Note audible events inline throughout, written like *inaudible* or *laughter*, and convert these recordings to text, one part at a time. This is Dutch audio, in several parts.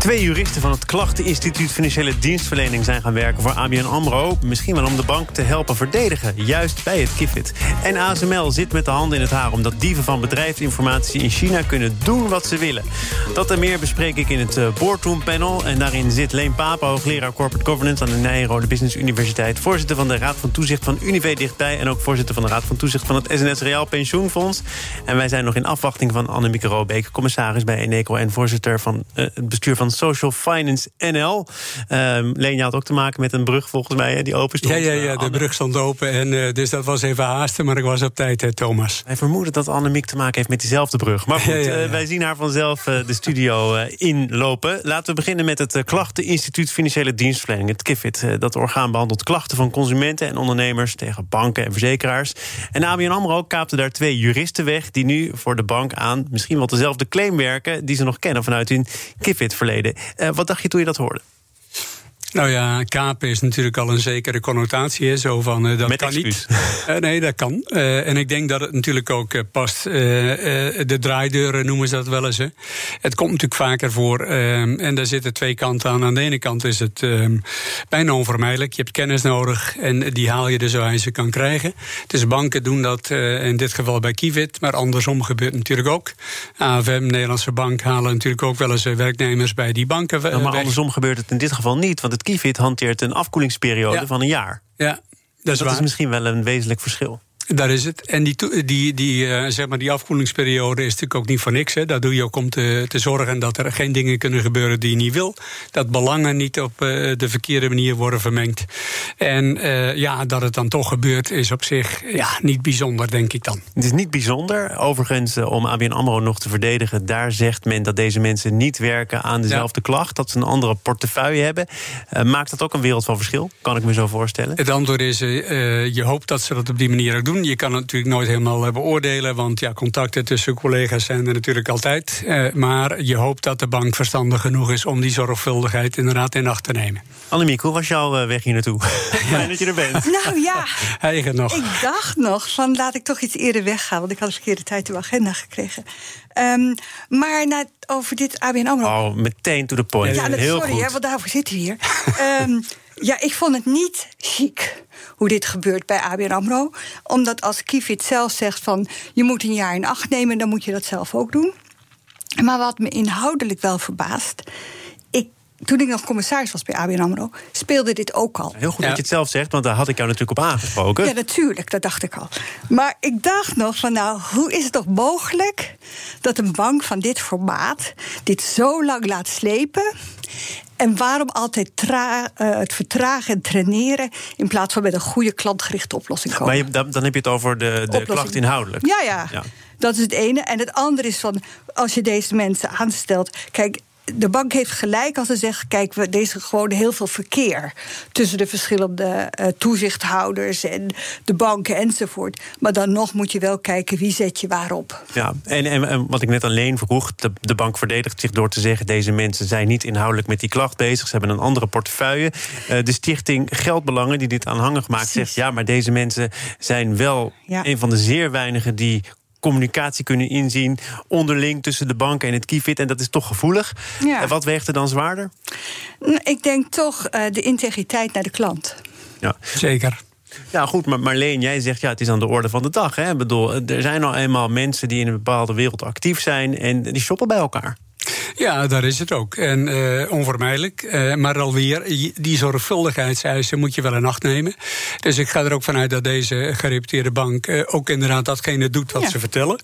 Twee juristen van het Klachteninstituut Financiële Dienstverlening zijn gaan werken voor ABN AMRO. Misschien wel om de bank te helpen verdedigen, juist bij het Kifit. En ASML zit met de handen in het haar omdat dieven van bedrijfsinformatie in China kunnen doen wat ze willen. Dat en meer bespreek ik in het eh, Boardroom Panel. En daarin zit Leen Papen, hoogleraar Corporate Governance aan de Nijrode Business Universiteit. Voorzitter van de Raad van Toezicht van Unive Dichtbij. En ook voorzitter van de Raad van Toezicht van het SNS Reaal Pensioenfonds. En wij zijn nog in afwachting van Annemieke Robeek, commissaris bij Eneco en voorzitter van uh, het bestuur van Social Finance NL. Um, Leen, je had ook te maken met een brug volgens mij, hè, die open stond. Ja, ja, ja Uh, de brug stond open. En, uh, dus dat was even haasten, maar ik was op tijd, hè, Thomas. Wij vermoeden dat Annemiek te maken heeft met diezelfde brug. Maar goed, Ja, ja, ja. eh, wij zien haar vanzelf eh, de studio eh, inlopen. Laten we beginnen met het eh, Klachteninstituut Financiële Dienstverlening, het KIFIT. Eh, dat orgaan behandelt klachten van consumenten en ondernemers tegen banken en verzekeraars. En ABN AMRO kaapte daar twee juristen weg... die nu voor de bank aan misschien wel dezelfde claim werken... die ze nog kennen vanuit hun KIFIT-verleden. Eh, wat dacht je toen je dat hoorde? Nou ja, kapen is natuurlijk al een zekere connotatie. Hè, zo van, eh, dat Met kan excuus. niet. *laughs* Eh, nee, dat kan. Eh, en ik denk dat het natuurlijk ook past. de draaideuren noemen ze dat wel eens. Hè. Het komt natuurlijk vaker voor. ehm, en daar zitten twee kanten aan. Aan de ene kant is het ehm, bijna onvermijdelijk. Je hebt kennis nodig en die haal je er zo eens kan krijgen. Dus banken doen dat in dit geval bij Kivit. Maar andersom gebeurt natuurlijk ook. AFM, Nederlandse Bank, halen natuurlijk ook wel eens werknemers bij die banken. Nou, maar weg. andersom gebeurt het in dit geval niet... want het KIFIT hanteert een afkoelingsperiode Ja. van een jaar. Ja, dat is Dat waar. is misschien wel een wezenlijk verschil. Daar is het. En die, die, die, eh, zeg maar die afkoelingsperiode is natuurlijk ook niet voor niks. Hè. Dat doe je ook om te, te zorgen dat er geen dingen kunnen gebeuren die je niet wil. Dat belangen niet op eh, de verkeerde manier worden vermengd. En eh, ja, dat het dan toch gebeurt is op zich ja, niet bijzonder, denk ik dan. Het is niet bijzonder. Overigens, om ABN AMRO nog te verdedigen... daar zegt men dat deze mensen niet werken aan dezelfde klacht... dat ze een andere portefeuille hebben. Maakt dat ook een wereld van verschil? Kan ik me zo voorstellen. Het antwoord is, je hoopt dat ze dat op die manier ook doen. Je kan het natuurlijk nooit helemaal eh, beoordelen... want ja, contacten tussen collega's zijn er natuurlijk altijd. Eh, maar je hoopt dat de bank verstandig genoeg is... om die zorgvuldigheid inderdaad in acht te nemen. Annemiek, hoe was jouw eh, weg hier naartoe? *laughs* *laughs* Fijn dat je er bent. Nou ja, *laughs* Eigen nog. ik dacht nog van laat ik toch iets eerder weggaan, want ik had de verkeerde tijd uw agenda gekregen. Ehm, maar na, over dit ABN AMRO. Oh, meteen to the point. ja, dat, Heel sorry, goed. hè, want daarvoor zitten we hier. Ehm, ja, ik vond het niet chic hoe dit gebeurt bij ABN AMRO. Omdat als Kifit zelf zegt van je moet een jaar in acht nemen... dan moet je dat zelf ook doen. Maar wat me inhoudelijk wel verbaast... Toen ik nog commissaris was bij ABN AMRO... speelde dit ook al. Heel goed Ja. dat je het zelf zegt, want daar had ik jou natuurlijk op aangesproken. Ja, natuurlijk, dat dacht ik al. Maar ik dacht nog van, nou, hoe is het toch mogelijk dat een bank van dit formaat dit zo lang laat slepen? En waarom altijd tra- eh, het vertragen en traineren in plaats van met een goede klantgerichte oplossing komen? maar je, dan, dan heb je het over de, de Oplossing. klacht inhoudelijk. Ja, ja, Ja. Dat is het ene. En het andere is van, als je deze mensen aanstelt... Kijk, de bank heeft gelijk als ze zegt... kijk, we- er is gewoon heel veel verkeer... tussen de verschillende eh, toezichthouders en de banken enzovoort. Maar dan nog moet je wel kijken wie zet je waarop. Ja, en, en, en wat ik net alleen vroeg, de, de bank verdedigt zich door te zeggen... deze mensen zijn niet inhoudelijk met die klacht bezig, ze hebben een andere portefeuille. Eh, de stichting Geldbelangen, die dit aanhangig maakt, Precies. zegt... ja, maar deze mensen zijn wel Ja. een van de zeer weinigen... die communicatie kunnen inzien onderling tussen de banken en het kievit. En dat is toch gevoelig. Ja. Wat weegt er dan zwaarder? Nou, Ik denk toch eh, de integriteit naar de klant. Ja. Zeker. Ja, goed, maar Marleen, jij zegt ja, het is aan de orde van de dag. Hè? Ik bedoel, er zijn nou eenmaal mensen die in een bepaalde wereld actief zijn en die shoppen bij elkaar. Ja, daar is het ook. En eh, onvermijdelijk. Eh, maar alweer, die zorgvuldigheidseisen moet je wel in acht nemen. Dus ik ga er ook vanuit dat deze gereputeerde bank eh, ook inderdaad datgene doet wat Ja. ze vertellen.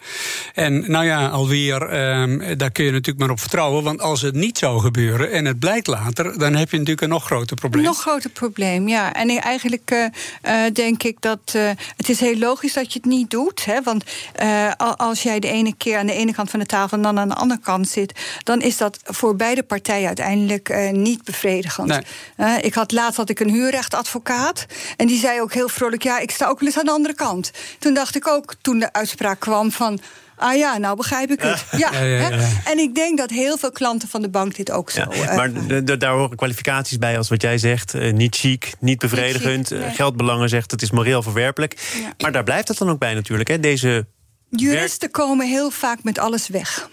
En nou ja, alweer, ehm, daar kun je natuurlijk maar op vertrouwen. Want als het niet zou gebeuren en het blijkt later, dan heb je natuurlijk een nog groter probleem. Nog groter probleem, ja. En eigenlijk denk ik dat het is heel logisch dat je het niet doet. Hè? Want al- als jij de ene keer aan de ene kant van de tafel en dan aan de andere kant zit, dan is dat voor beide partijen uiteindelijk eh, niet bevredigend. Nee. Eh, ik had laatst had ik een huurrechtadvocaat en die zei ook heel vrolijk: ja, ik sta ook wel eens aan de andere kant. Toen dacht ik ook, toen de uitspraak kwam van. Ah ja, nou begrijp ik het. Ja, Ja, ja, ja. hè? En ik denk dat heel veel klanten van de bank dit ook zo. Ja, eh, maar daar horen kwalificaties bij als wat jij zegt. niet chic, niet bevredigend. chic, nee. Geldbelangen zegt het is moreel verwerpelijk. Ja. Maar daar blijft het dan ook bij natuurlijk. Hè? Deze Juristen komen heel vaak met alles weg.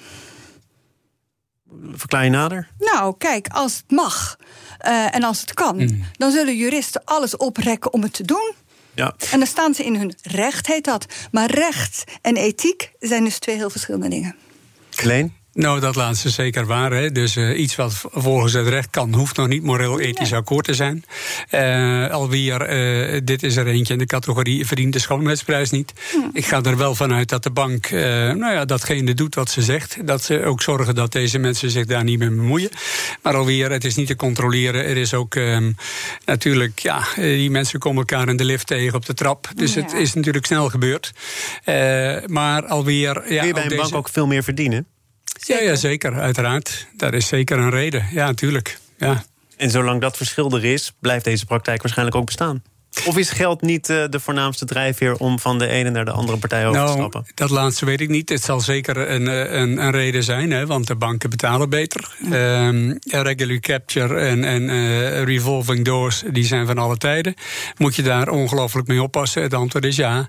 Verklaar je nader? Nou, kijk, als het mag eh, en als het kan, Hmm. dan zullen juristen alles oprekken om het te doen. Ja. En dan staan ze in hun recht, heet dat. Maar recht en ethiek zijn dus twee heel verschillende dingen. Leen? Nou, dat laatste zeker waar. Hè? Dus eh, iets wat volgens het recht kan, hoeft nog niet moreel ethisch akkoord te zijn. Eh, alweer, eh, dit is er eentje in de categorie verdient de schoonheidsprijs niet. Ik ga er wel vanuit dat de bank, eh, nou ja, datgene doet wat ze zegt. Dat ze ook zorgen dat deze mensen zich daar niet mee bemoeien. Maar alweer, het is niet te controleren. Er is ook ehm, natuurlijk, ja, die mensen komen elkaar in de lift tegen op de trap. Dus het is natuurlijk snel gebeurd. Eh, maar alweer, ja, Kun je bij een deze- bank ook veel meer verdienen? Ja, ja, zeker, uiteraard. Dat is zeker een reden. Ja, natuurlijk. Ja. En zolang dat verschil er is, blijft deze praktijk waarschijnlijk ook bestaan. Of is geld niet eh, de voornaamste drijfveer om van de ene naar de andere partij over te Nou, stappen? dat laatste weet ik niet. Het zal zeker een, eh, een, een reden zijn, hè, want de banken betalen beter. Ehm, regular capture en, en eh, revolving doors, die zijn van alle tijden. Moet je daar ongelooflijk mee oppassen? Het antwoord is ja.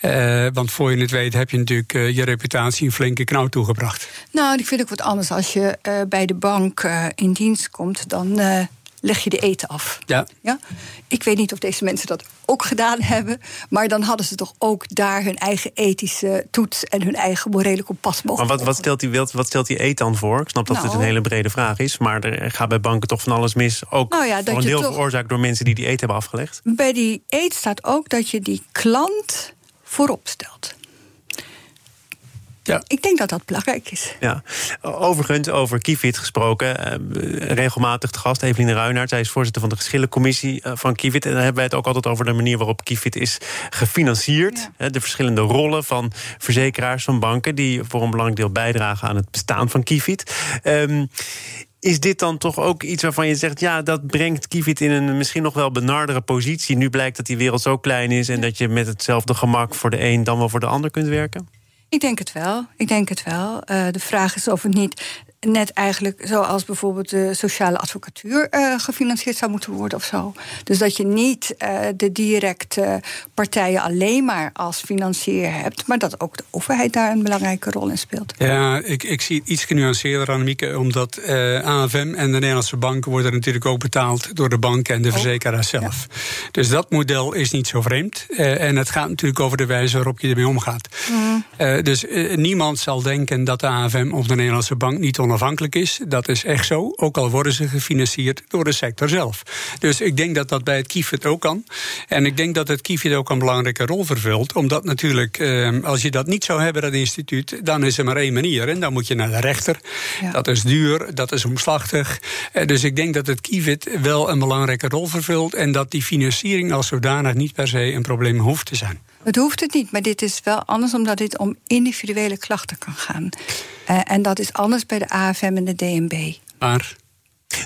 Eh, want voor je het weet heb je natuurlijk je reputatie een flinke knauw toegebracht. Nou, ik vind ook wat anders. Als je eh, bij de bank eh, in dienst komt, dan eh, leg je de eten af. Ja. Ja? Ik weet niet of deze mensen dat ook gedaan hebben. Maar dan hadden ze toch ook daar hun eigen ethische toets en hun eigen morele kompas mogen. Maar wat, wat, stelt die, wat, wat stelt die eet dan voor? Ik snap dat het Nou. een hele brede vraag is. Maar er gaat bij banken toch van alles mis. Ook Nou ja, dat voor een deel veroorzaakt door mensen die die eet hebben afgelegd. Bij die eet staat ook dat je die klant voorop stelt. Ja. Ik denk dat dat belangrijk is. Ja. Overigens, over Kifid gesproken. eh, regelmatig te gast, Evelien Ruinaert. Zij is voorzitter van de geschillencommissie eh, van Kifid. En daar hebben wij het ook altijd over de manier waarop Kifid is gefinancierd. Ja. De verschillende rollen van verzekeraars, van banken... die voor een belangrijk deel bijdragen aan het bestaan van Kifid. Ehm, is dit dan toch ook iets waarvan je zegt... ja, dat brengt Kifid in een misschien nog wel benardere positie. Nu blijkt dat die wereld zo klein is... en dat je met hetzelfde gemak voor de een dan wel voor de ander kunt werken? Ik denk het wel. Ik denk het wel. Eh, de vraag is of het niet net eigenlijk zoals bijvoorbeeld de sociale advocatuur eh, gefinancierd zou moeten worden of zo. Dus dat je niet eh, de directe partijen alleen maar als financier hebt, maar dat ook de overheid daar een belangrijke rol in speelt. Ja, ik, ik zie het iets genuanceerder, Annemieke. Omdat eh, AFM en de Nederlandse banken worden natuurlijk ook betaald door de banken en de verzekeraar zelf. Dus dat model is niet zo vreemd. En het gaat natuurlijk over de wijze waarop je ermee omgaat. Eh, dus niemand zal denken dat de AFM of de Nederlandse bank niet onafhankelijk is. Dat is echt zo. Ook al worden ze gefinancierd door de sector zelf. Dus ik denk dat dat bij het KIFID ook kan. En ik denk dat het KIFID ook een belangrijke rol vervult. Omdat natuurlijk, eh, als je dat niet zou hebben, dat instituut, dan is er maar één manier. En dan moet je naar de rechter. Ja. Dat is duur, dat is omslachtig. Eh, dus ik denk dat het KIFID wel een belangrijke rol vervult. En dat die financiering als zodanig niet per se een probleem hoeft te zijn. Het hoeft het niet, maar dit is wel anders omdat dit om individuele klachten kan gaan. Eh, en dat is anders bij de AFM en de DNB. Maar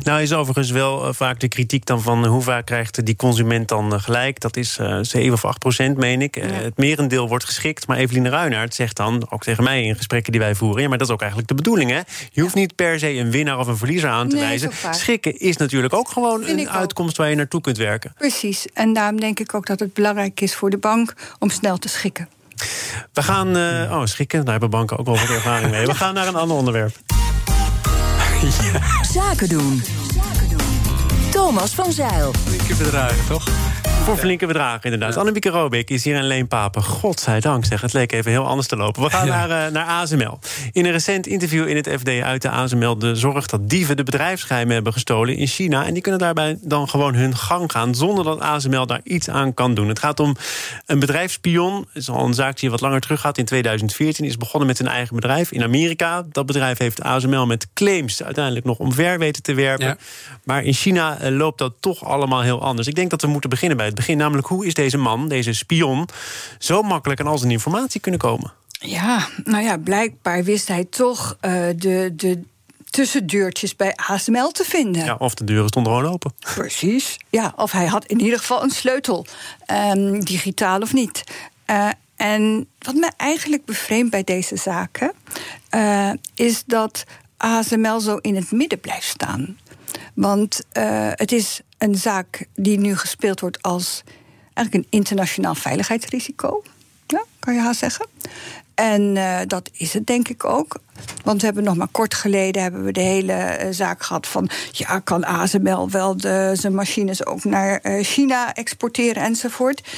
Nou is overigens wel eh, vaak de kritiek dan van... eh, hoe vaak krijgt die consument dan eh, gelijk? Dat is eh 7 of 8 procent, meen ik. Het merendeel wordt geschikt. Maar Eveline Ruinaert zegt dan, ook tegen mij in gesprekken die wij voeren... ja, maar dat is ook eigenlijk de bedoeling, hè? Je hoeft niet per se een winnaar of een verliezer aan te Nee, wijzen. Schikken is natuurlijk ook gewoon Vind een ook. uitkomst... waar je naartoe kunt werken. Precies. En daarom denk ik ook dat het belangrijk is voor de bank om snel te schikken. We gaan... oh, schikken, daar hebben banken ook wel wat ervaring mee. We *laughs* gaan naar een ander onderwerp. *laughs* Zaken doen. Thomas van Zeil. flinke bedragen, toch? Voor flinke bedragen, inderdaad. Annemieke Robeek is hier en Leen Papen. Godzijdank, zeg. Het leek even heel anders te lopen. We gaan Ja. naar, eh, naar ASML. In een recent interview in het FD uit de ASML... de zorg dat dieven de bedrijfsgeheimen hebben gestolen in China. En die kunnen daarbij dan gewoon hun gang gaan... zonder dat ASML daar iets aan kan doen. Het gaat om een bedrijfspion. Het is al een zaak die wat langer terug gaat. In 2014 is begonnen met een eigen bedrijf in Amerika. Dat bedrijf heeft ASML met claims uiteindelijk nog omver weten te werpen. Ja. Maar in China eh, loopt dat toch allemaal heel anders. Ik denk dat we moeten beginnen bij het begin. Namelijk, hoe is deze man, deze spion... zo makkelijk aan al zijn informatie kunnen komen? Ja, nou ja, blijkbaar wist hij toch eh, de, de tussendeurtjes bij ASML te vinden. Ja, of de deuren stonden gewoon open. Precies. Ja, of hij had in ieder geval een sleutel, ehm, digitaal of niet. Eh, En wat me eigenlijk bevreemdt bij deze zaken, uh, is dat ASML zo in het midden blijft staan. Want uh, het is een zaak die nu gespeeld wordt als eigenlijk een internationaal veiligheidsrisico. Ja, kan je haast zeggen. En uh, dat is het denk ik ook. Want we hebben nog maar kort geleden hebben we de hele uh, zaak gehad van... ja, kan ASML wel de, zijn machines ook naar uh, China exporteren enzovoort.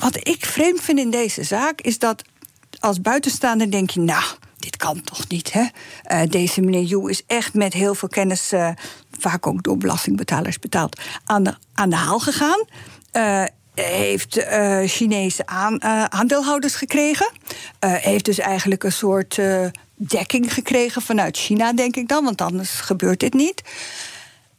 Wat ik vreemd vind in deze zaak is dat als buitenstaander denk je... nou, dit kan toch niet, hè? deze meneer Yu is echt met heel veel kennis... vaak ook door belastingbetalers betaald, aan de, aan de haal gegaan heeft uh, Chinese aan, uh, aandeelhouders gekregen. Heeft dus eigenlijk een soort dekking gekregen vanuit China, denk ik dan, want anders gebeurt dit niet.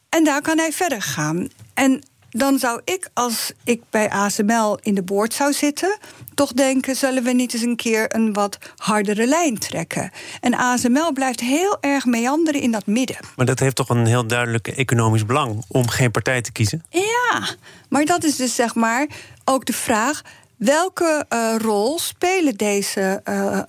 En daar kan hij verder gaan. En dan zou ik, als ik bij ASML in de boord zou zitten, toch denken: zullen we niet eens een keer een wat hardere lijn trekken? En ASML blijft heel erg meanderen in dat midden. Maar dat heeft toch een heel duidelijk economisch belang om geen partij te kiezen? Ja, maar dat is dus zeg maar ook de vraag: welke uh, rol spelen deze. Uh,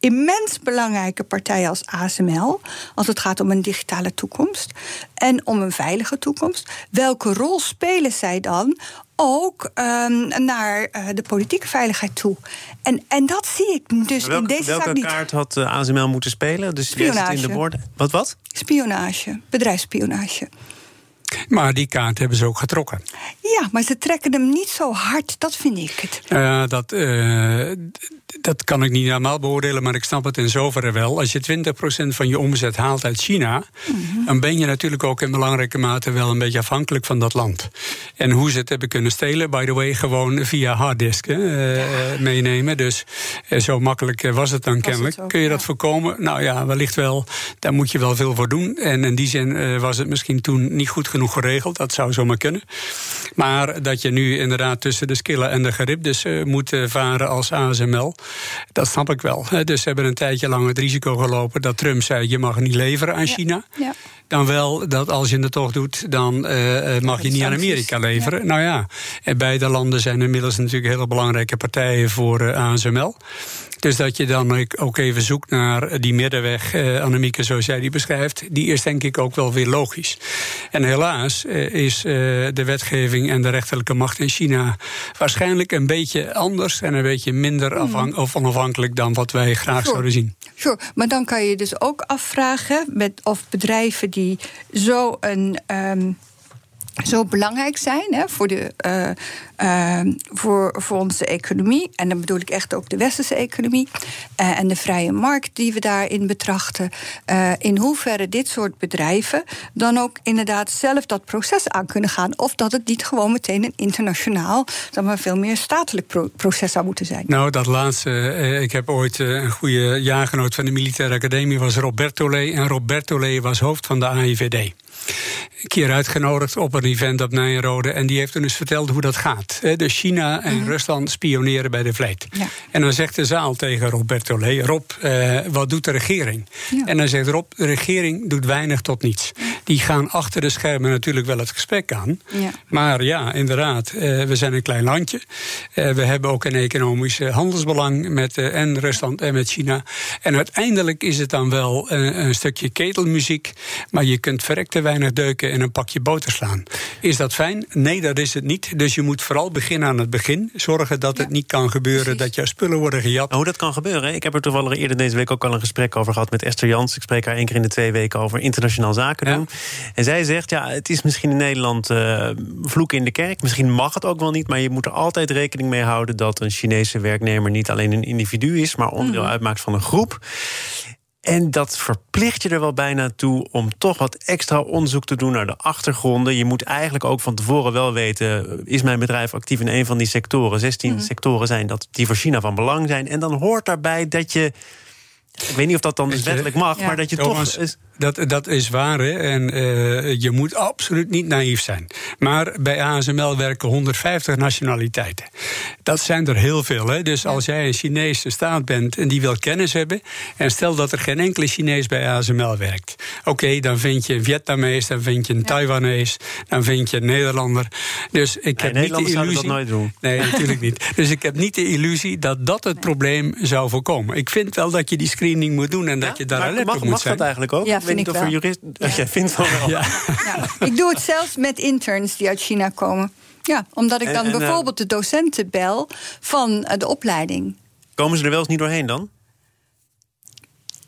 immens belangrijke partijen als ASML, als het gaat om een digitale toekomst en om een veilige toekomst. Welke rol spelen zij dan ook um, naar uh, de politieke veiligheid toe. En, en dat zie ik dus welke, in deze welke zaak niet. kaart had uh, ASML moeten spelen? Dus Spionage. in de woorden. Wat wat? Spionage, bedrijfsspionage. Maar die kaart hebben ze ook getrokken. Ja, maar ze trekken hem niet zo hard, dat vind ik het. Uh, dat, uh, dat kan ik niet helemaal beoordelen, maar ik snap het in zoverre wel. Als je 20% van je omzet haalt uit China, mm -hmm. dan ben je natuurlijk ook in belangrijke mate wel een beetje afhankelijk van dat land. En hoe ze het hebben kunnen stelen, by the way, gewoon via harddisken uh, ja. meenemen. Dus zo makkelijk was het dan was kennelijk. Het ook, Kun je dat ja. voorkomen? Nou ja, wellicht wel. Daar moet je wel veel voor doen. En in die zin was het misschien toen niet goed genoeg geregeld. Dat zou zomaar kunnen. Maar dat je nu inderdaad tussen de skillen en de geribdes moet varen als ASML. Dat snap ik wel. Dus ze hebben een tijdje lang het risico gelopen dat Trump zei: je mag niet leveren aan China. Ja. Dan wel dat als je het toch doet, dan uh, mag je niet aan Amerika leveren. Ja. Nou ja, en beide landen zijn inmiddels natuurlijk hele belangrijke partijen voor uh, ASML. Dus dat je dan ook even zoekt naar die middenweg, uh, Annemieke, zoals jij die beschrijft, die is denk ik ook wel weer logisch. En helaas is de wetgeving en de rechterlijke macht in China waarschijnlijk een beetje anders en een beetje minder afhang- of onafhankelijk dan wat wij graag sure. zouden zien. Sure. Maar dan kan je dus ook afvragen met of bedrijven die zo een. Um zo belangrijk zijn hè, voor, de, uh, uh, voor, voor onze economie. En dan bedoel ik echt ook de westerse economie. Uh, en de vrije markt die we daarin betrachten. in hoeverre dit soort bedrijven dan ook inderdaad zelf dat proces aan kunnen gaan. Of dat het niet gewoon meteen een internationaal, zeg maar veel meer statelijk pro proces zou moeten zijn. Nou, dat laatste. ik heb ooit een goede jaargenoot van de Militaire Academie, was Roberto Lee. En Roberto Lee was hoofd van de AIVD keer uitgenodigd op een event op Nijenrode. En die heeft toen eens verteld hoe dat gaat. Dus China en mm -hmm. Rusland spioneren bij de vleet. Ja. En dan zegt de zaal tegen Roberto Lee: Rob, uh, wat doet de regering? Ja. En dan zegt Rob: de regering doet weinig tot niets. Die gaan achter de schermen natuurlijk wel het gesprek aan. Maar ja, inderdaad, uh, we zijn een klein landje. Uh, we hebben ook een economisch handelsbelang met en Rusland en met China. En uiteindelijk is het dan wel een stukje ketelmuziek. Maar je kunt verrekte weinig deuken en een pakje boter slaan. Is dat fijn? Nee, dat is het niet. Dus je moet vooral beginnen aan het begin. Zorgen dat ja. het niet kan gebeuren Precies. dat jouw spullen worden gejat. Hoe dat kan gebeuren? Ik heb er toevallig eerder deze week ook al een gesprek over gehad met Esther Jans. Ik spreek haar één keer in de twee weken over internationaal zaken doen. Ja. En zij zegt, ja, het is misschien in Nederland uh, vloek in de kerk. Misschien mag het ook wel niet, maar je moet er altijd rekening mee houden dat een Chinese werknemer niet alleen een individu is, maar onderdeel mm. uitmaakt van een groep. En dat verplicht je er wel bijna toe om toch wat extra onderzoek te doen naar de achtergronden. Je moet eigenlijk ook van tevoren wel weten: is mijn bedrijf actief in een van die sectoren? 16 mm. sectoren zijn dat die voor China van belang zijn. En dan hoort daarbij dat je. Ik weet niet of dat dan dus wettelijk mag, ja. maar dat je Thomas, toch. Dat, dat is waar, hè? en uh, je moet absoluut niet naïef zijn. Maar bij ASML werken 150 nationaliteiten. Dat zijn er heel veel. Hè? Dus als jij een Chinese staat bent en die wil kennis hebben... en stel dat er geen enkele Chinees bij ASML werkt... Oké, dan vind je een Vietnamees, dan vind je een Taiwanees, dan vind je een Nederlander. Dus ik heb niet de illusie. dat nooit doen. Nee, natuurlijk niet. Dus ik heb niet de illusie dat dat het probleem zou voorkomen. Ik vind wel dat je die screening moet doen en dat je daar alert mag, op moet mag zijn. dat eigenlijk ook? Ja, weet vind niet ik of er wel. jurist. *laughs* Jij vindt van *laughs* wel. Ja. Ja, ik doe het zelfs met interns die uit China komen. Ja, omdat ik dan en, eh, bijvoorbeeld de docenten bel van eh, de opleiding. Komen ze er wel eens niet doorheen dan?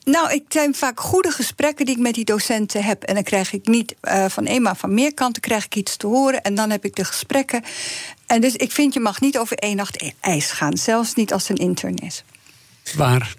Nou, het zijn vaak goede gesprekken die ik met die docenten heb. En dan krijg ik niet eh, van een, maar van meer kanten krijg ik iets te horen. En dan heb ik de gesprekken. En dus ik vind, je mag niet over één nacht i- ijs gaan. Zelfs niet als het een intern is. Waar?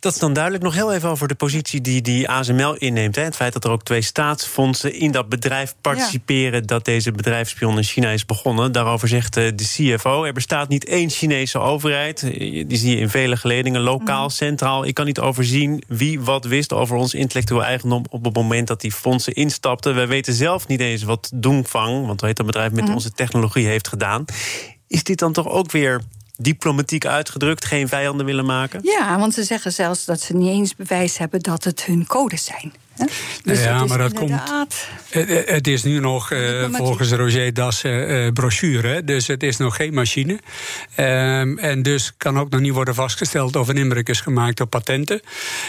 Dat is dan duidelijk. Nog heel even over de positie die, die ASML inneemt. Hè. Het feit dat er ook twee staatsfondsen in dat bedrijf participeren... dat deze bedrijfsspion in China is begonnen. Daarover zegt eh, de CFO... er bestaat niet één Chinese overheid. Eh, Die zie je in vele geledingen, lokaal, centraal. Ik kan niet overzien wie wat wist over ons intellectueel eigendom... op het moment dat die fondsen instapten. Wij weten zelf niet eens wat Dongfang... want hoe heet dat bedrijf, met onze technologie heeft gedaan. Is dit dan toch ook weer diplomatiek uitgedrukt... geen vijanden willen maken? Ja, want ze zeggen zelfs dat ze niet eens bewijs hebben dat het hun codes zijn. Dus Ja, het is maar dat komt- inderdaad- Het, het- het is nu nog, eh, volgens Roger Das, eh, eh, brochure. hè. Dus het is nog geen machine. Ehm, en dus kan ook nog niet worden vastgesteld of een inbreuk is gemaakt op patenten.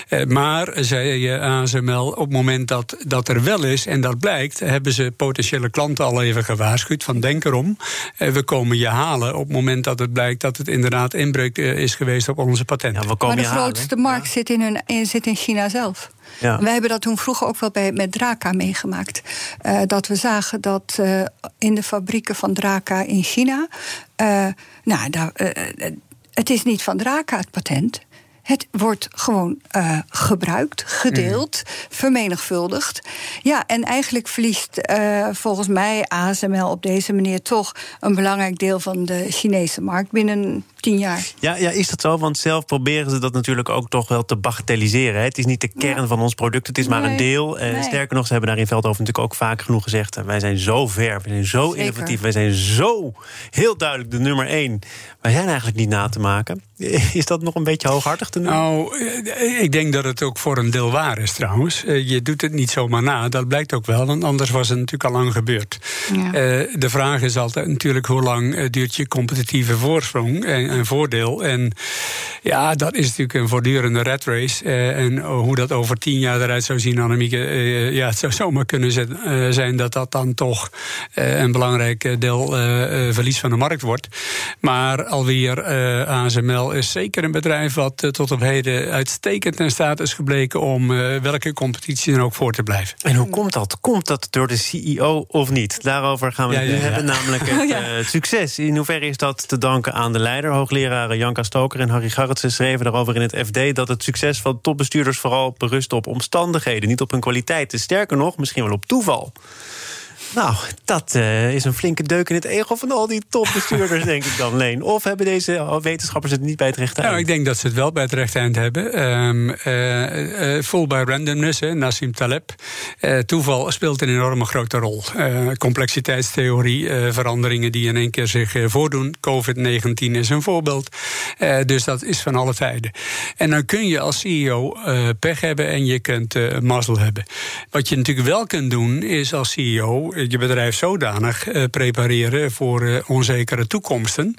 Eh, maar, zei je ASML, op het moment dat dat er wel is en dat blijkt... hebben ze potentiële klanten al even gewaarschuwd van denk erom. we komen je halen op het moment dat het blijkt... dat het inderdaad inbreuk is geweest op onze patenten. Ja, we komen Maar de halen. grootste markt zit, in hun, in, zit in China zelf. Wij hebben dat toen vroeger ook wel bij, met Draka meegemaakt. Eh, dat we zagen dat eh, in de fabrieken van Draka in China. eh, nou, daar, het is niet van Draka het patent. Het wordt gewoon eh, gebruikt, gedeeld, vermenigvuldigd. Ja, en eigenlijk verliest eh, volgens mij ASML op deze manier toch een belangrijk deel van de Chinese markt binnen tien jaar. Ja, ja, is dat zo? Want zelf proberen ze dat natuurlijk ook toch wel te bagatelliseren. hè. Het is niet de kern Ja. van ons product, het is maar een deel. Eh, nee. Sterker nog, ze hebben daar in Veldhoven natuurlijk ook vaak genoeg gezegd... wij zijn zo ver, we zijn zo Zeker. innovatief... wij zijn zo heel duidelijk de nummer één. Wij zijn eigenlijk niet na te maken. *laughs* Is dat nog een beetje hooghartig te? Nou, eh, ik denk dat het ook voor een deel waar is trouwens. Eh, Je doet het niet zomaar na, dat blijkt ook wel, want anders was het natuurlijk al lang gebeurd. Ja. Eh, de vraag is altijd natuurlijk hoe lang duurt je competitieve voorsprong en, voordeel. En ja, dat is natuurlijk een voortdurende red race. En hoe dat over tien jaar eruit zou zien, Annemieke, ja, het zou zomaar kunnen zijn dat dat dan toch een belangrijk deel verlies van de markt wordt. Maar alweer, ASML is zeker een bedrijf wat eh, tot op heden uitstekend in staat is gebleken om eh, welke competitie dan ook voor te blijven. En hoe komt dat? Komt dat door de CEO of niet? Daarover gaan we Ja, het nu ja, ja. hebben, namelijk het, *laughs* Oh, ja. eh, het succes. In hoeverre is dat te danken aan de leider? Hoogleraren Janka Stoker en Harry Garretsen schreven daarover in het FD... dat het succes van topbestuurders vooral berust op omstandigheden... niet op hun kwaliteiten. Sterker nog, misschien wel op toeval. Nou, dat eh, is een flinke deuk in het ego van al die topbestuurders, *laughs* denk ik dan, Leen. Of hebben deze wetenschappers het niet bij het rechte Nou, eind? ik denk dat ze het wel bij het rechte eind hebben. Eh, full by randomness, hè, Nassim Taleb. Eh, toeval speelt een enorme grote rol. Eh, complexiteitstheorie, veranderingen die in één keer zich voordoen. COVID-19 is een voorbeeld. Dus dat is van alle tijden. En dan kun je als CEO pech hebben en je kunt mazzel hebben. Wat je natuurlijk wel kunt doen, is als CEO je bedrijf zodanig eh, prepareren voor eh, onzekere toekomsten.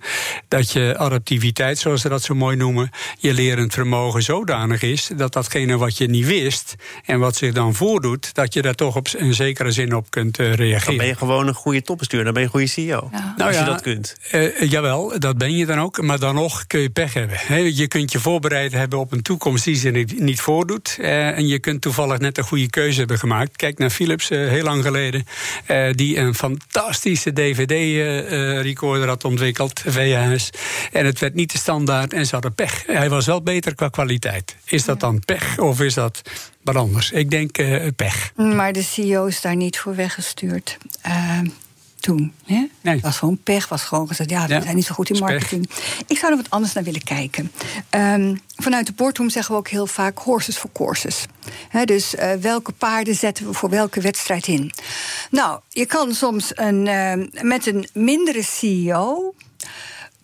Dat je adaptiviteit, zoals ze dat zo mooi noemen, je lerend vermogen zodanig is dat datgene wat je niet wist en wat zich dan voordoet, dat je daar toch op een zekere zin op kunt eh, Dan reageren. ben je gewoon een goede topbestuurder, dan ben je een goede CEO. Ja. als je ja, dat kunt. eh, jawel, dat ben je dan ook. Maar dan nog kun je pech hebben. Hè. je kunt je voorbereid hebben op een toekomst die zich niet- niet voordoet. Eh, en je kunt toevallig net een goede keuze hebben gemaakt. Kijk naar Philips, eh, heel lang geleden. Eh, die een fantastische DVD-recorder had ontwikkeld, VHS. En het werd niet de standaard en ze hadden pech. Hij was wel beter qua kwaliteit. Is dat dan pech of is dat wat anders? Ik denk eh, pech. Maar de CEO is daar niet voor weggestuurd. eh, toen. Hè? Nee. Het was gewoon pech. Was gewoon gezegd, ja, we Ja, zijn niet zo goed in marketing. Ik zou er wat anders naar willen kijken. Ehm, vanuit de boardroom zeggen we ook heel vaak horses for courses. Hè, dus eh, welke paarden zetten we voor welke wedstrijd in? Nou, je kan soms een, eh, met een mindere CEO...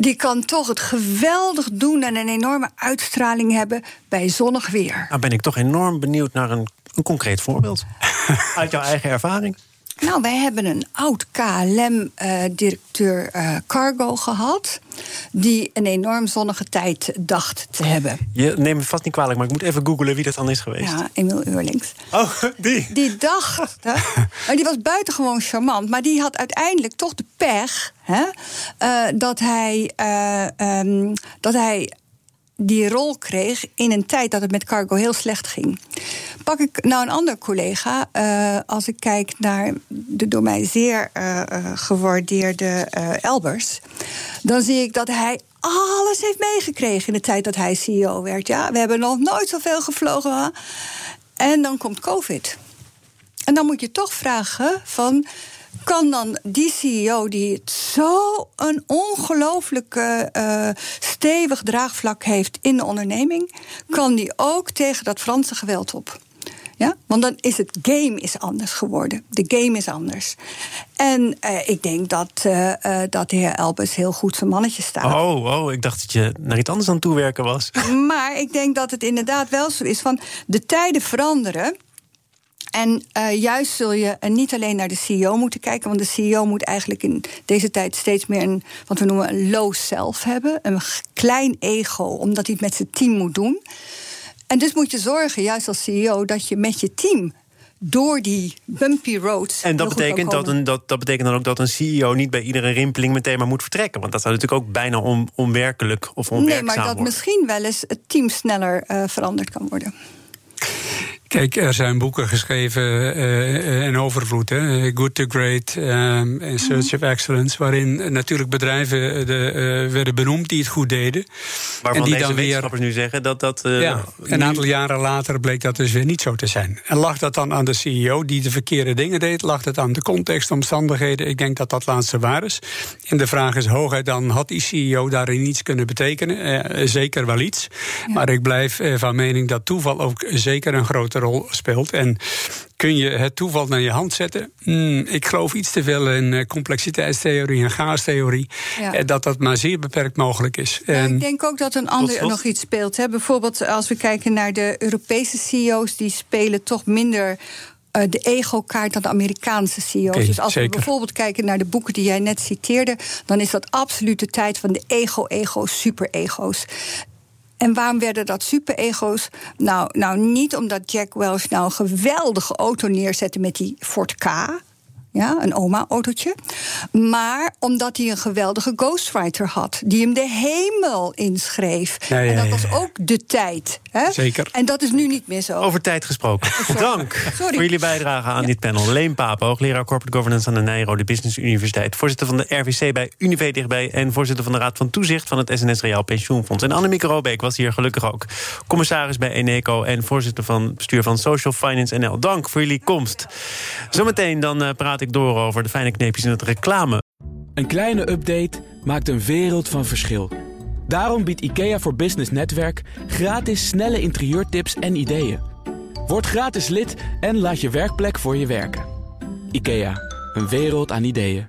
Die kan toch het geweldig doen en een enorme uitstraling hebben bij zonnig weer. Nou ben ik toch enorm benieuwd naar een Een concreet voorbeeld. *laughs* Uit jouw eigen ervaring. Nou, wij hebben een oud KLM-directeur uh, cargo gehad. die een enorm zonnige tijd dacht te hebben. Je neemt me vast niet kwalijk, maar ik moet even googlen wie dat dan is geweest. Ja, Emil Eurlings. Oh, die? Die dacht. Hè, *laughs* maar die was buitengewoon charmant. Maar die had uiteindelijk toch de pech. Hè, uh, dat hij. Um, dat hij die rol kreeg in een tijd dat het met cargo heel slecht ging. Pak ik nou een ander collega, uh, als ik kijk naar de door mij zeer uh, gewaardeerde Elbers, dan zie ik dat hij alles heeft meegekregen in de tijd dat hij CEO werd. Ja, we hebben nog nooit zoveel gevlogen. En dan komt COVID. En dan moet je toch vragen van kan dan die CEO die het zo een ongelooflijke uh, stevig draagvlak heeft in de onderneming, kan die ook tegen dat Franse geweld op? Ja? Want dan is het game is anders geworden. De game is anders. En uh, ik denk dat, uh, uh, dat de heer Elbers heel goed zijn mannetje staat. Oh, oh, ik dacht dat je naar iets anders aan het toewerken was. Maar ik denk dat het inderdaad wel zo is van de tijden veranderen. En uh, juist zul je niet alleen naar de CEO moeten kijken, want de CEO moet eigenlijk in deze tijd steeds meer een, wat we noemen een low self hebben. Een klein ego, omdat hij het met zijn team moet doen. En dus moet je zorgen, juist als CEO, dat je met je team door die bumpy roads. En dat betekent, dat, een, dat, dat betekent dan ook dat een CEO niet bij iedere rimpeling meteen maar moet vertrekken. Want dat zou natuurlijk ook bijna on, onwerkelijk of onwerkzaam Nee, maar dat worden. misschien wel eens het team sneller uh, veranderd kan worden. Kijk, er zijn boeken geschreven uh, in overvloed. Hè? Good to Great um, en Search of Excellence. Waarin natuurlijk bedrijven de, uh, werden benoemd die het goed deden. Waarvan en die deze dan wetenschappers weer, nu zeggen dat dat... Uh, ja, een aantal jaren later bleek dat dus weer niet zo te zijn. En lag dat dan aan de CEO die de verkeerde dingen deed? Lag het aan de context, omstandigheden? Ik denk dat dat laatste waar is. En de vraag is hooguit dan, had die CEO daarin iets kunnen betekenen? zeker wel iets. Ja. Maar ik blijf van mening dat toeval ook zeker een grote rol speelt. En kun je het toeval naar je hand zetten? Hmm, ik geloof iets te veel in complexiteitstheorie en chaostheorie. Ja. Dat dat maar zeer beperkt mogelijk is. Ja, en ik denk ook dat een ander nog iets speelt. Hè. Bijvoorbeeld als we kijken naar de Europese CEO's, die spelen toch minder de ego-kaart dan de Amerikaanse CEO's. Okay, dus als zeker. we bijvoorbeeld kijken naar de boeken die jij net citeerde, dan is dat absoluut de tijd van de ego-ego's, super-ego's. En waarom werden dat super-ego's? Nou, nou, niet omdat Jack Welch nou een geweldige auto neerzette met die Ford K. Ja, een oma-autootje. Maar omdat hij een geweldige ghostwriter had. Die hem de hemel inschreef. Ja, ja, en dat was ook de tijd. Hè? Zeker. En dat is nu niet meer zo. Over tijd gesproken. *laughs* Dank Sorry. voor jullie bijdrage aan dit panel. Leen Paap, hoogleraar Corporate Governance aan de Nijrode Business Universiteit. Voorzitter van de RVC bij Unive dichtbij. En voorzitter van de Raad van Toezicht van het SNS Reaal Pensioenfonds. En Annemieke Robeek was hier gelukkig ook. Commissaris bij Eneco en voorzitter van bestuur van Social Finance NL. Dank voor jullie komst. Zometeen dan uh, ik door over de fijne kneepjes in het reclame. Een kleine update maakt een wereld van verschil. Daarom biedt IKEA voor Business Netwerk gratis snelle interieurtips en ideeën. Word gratis lid en laat je werkplek voor je werken. IKEA, een wereld aan ideeën.